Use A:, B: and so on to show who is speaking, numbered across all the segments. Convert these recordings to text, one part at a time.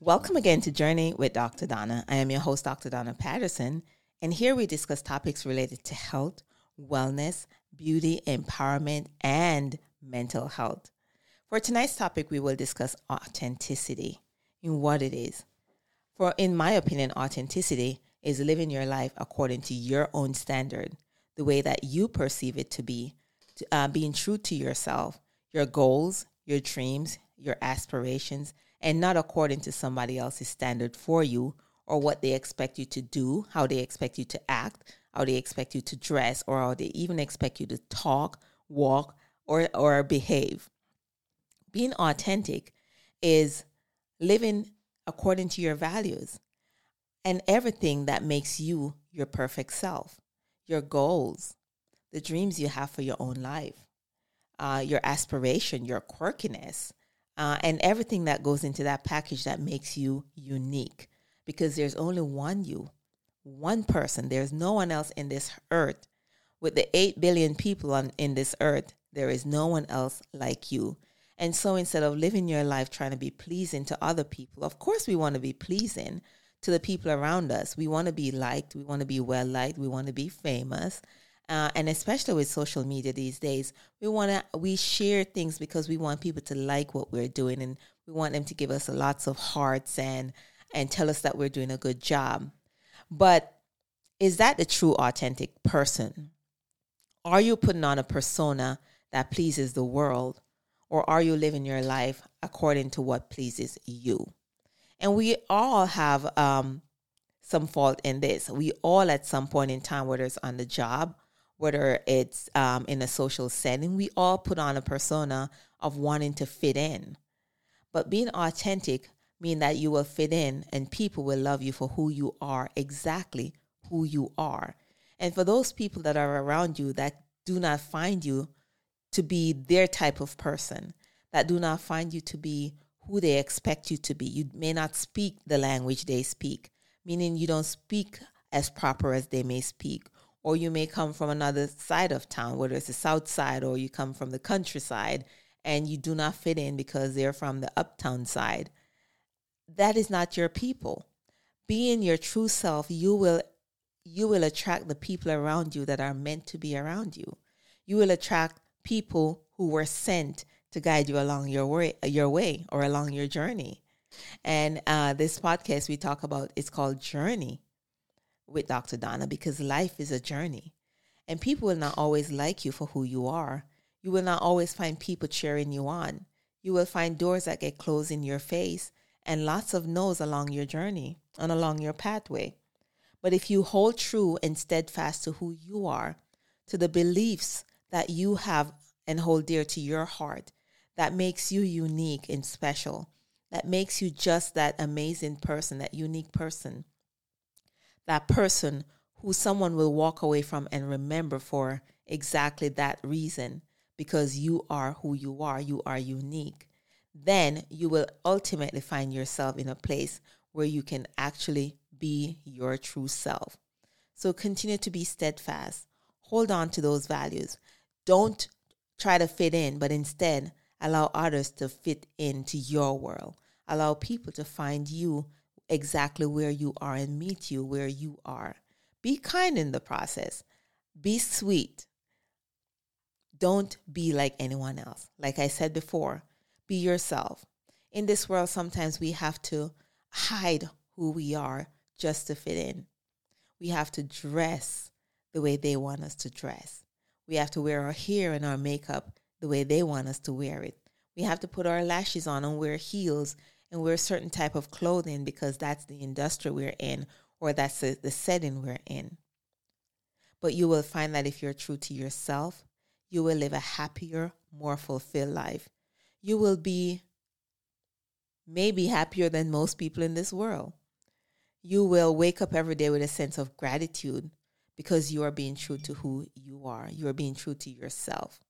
A: Welcome again to Journey with Dr. Donna. I am your host, Dr. Donna Patterson, and here we discuss topics related to health, wellness, beauty, empowerment, and mental health. For tonight's topic, we will discuss authenticity in what it is. For, in my opinion, authenticity is living your life according to your own standard, the way that you perceive it to be, to, uh, being true to yourself, your goals, your dreams, your aspirations, and not according to somebody else's standard for you or what they expect you to do, how they expect you to act, how they expect you to dress, or how they even expect you to talk, walk, or, or behave. Being authentic is living according to your values and everything that makes you your perfect self, your goals, the dreams you have for your own life, uh, your aspiration, your quirkiness, uh, and everything that goes into that package that makes you unique because there's only one you, one person. There's no one else in this earth. With the 8 billion people on in this earth, there is no one else like you. And so instead of living your life trying to be pleasing to other people, of course we want to be pleasing to the people around us. We want to be liked, we want to be well liked, we want to be famous. Uh, and especially with social media these days, we want to we share things because we want people to like what we're doing, and we want them to give us lots of hearts and and tell us that we're doing a good job. But is that the true authentic person? Are you putting on a persona that pleases the world, or are you living your life according to what pleases you? And we all have um, some fault in this. We all, at some point in time, whether it's on the job whether it's um, in a social setting, we all put on a persona of wanting to fit in. But being authentic means that you will fit in and people will love you for who you are, exactly who you are. And for those people that are around you that do not find you to be their type of person, that do not find you to be who they expect you to be, you may not speak the language they speak, meaning you don't speak as proper as they may speak or you may come from another side of town, whether it's the south side or you come from the countryside and you do not fit in because they're from the uptown side. That is not your people. Being your true self, you will you will attract the people around you that are meant to be around you. You will attract people who were sent to guide you along your way, your way or along your journey. And uh, this podcast we talk about is called Journey with Dr. Donna because life is a journey. And people will not always like you for who you are. You will not always find people cheering you on. You will find doors that get closed in your face and lots of no's along your journey and along your pathway. But if you hold true and steadfast to who you are, to the beliefs that you have and hold dear to your heart, that makes you unique and special, that makes you just that amazing person, that unique person, that person who someone will walk away from and remember for exactly that reason because you are who you are, you are unique, then you will ultimately find yourself in a place where you can actually be your true self. So continue to be steadfast. Hold on to those values. Don't try to fit in, but instead allow others to fit into your world. Allow people to find you exactly where you are and meet you where you are. Be kind in the process. Be sweet. Don't be like anyone else. Like I said before, be yourself. In this world, sometimes we have to hide who we are just to fit in. We have to dress the way they want us to dress. We have to wear our hair and our makeup the way they want us to wear it. We have to put our lashes on and wear heels and wear a certain type of clothing because that's the industry we're in or that's the, the setting we're in. But you will find that if you're true to yourself, you will live a happier, more fulfilled life. You will be maybe happier than most people in this world. You will wake up every day with a sense of gratitude because you are being true to who you are. You are being true to yourself.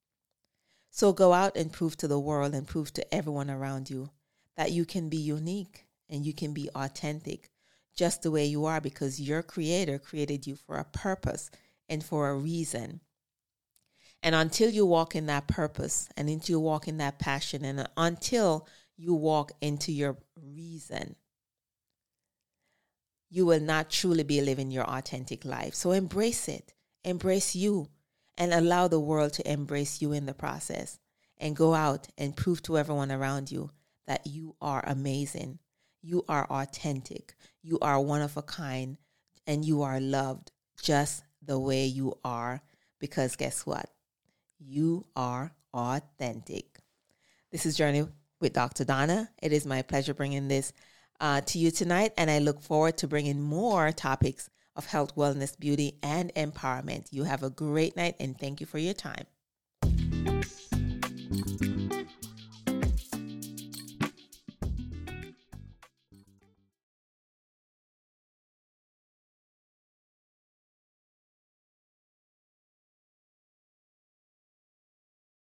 A: So go out and prove to the world and prove to everyone around you that you can be unique and you can be authentic just the way you are because your creator created you for a purpose and for a reason. And until you walk in that purpose and until you walk in that passion and until you walk into your reason, you will not truly be living your authentic life. So embrace it, embrace you, and allow the world to embrace you in the process. And go out and prove to everyone around you that you are amazing, you are authentic, you are one of a kind, and you are loved just the way you are. Because guess what? You are authentic. This is Journey with Dr. Donna. It is my pleasure bringing this uh, to you tonight, and I look forward to bringing more topics of health, wellness, beauty, and empowerment. You have a great night, and thank you for your time.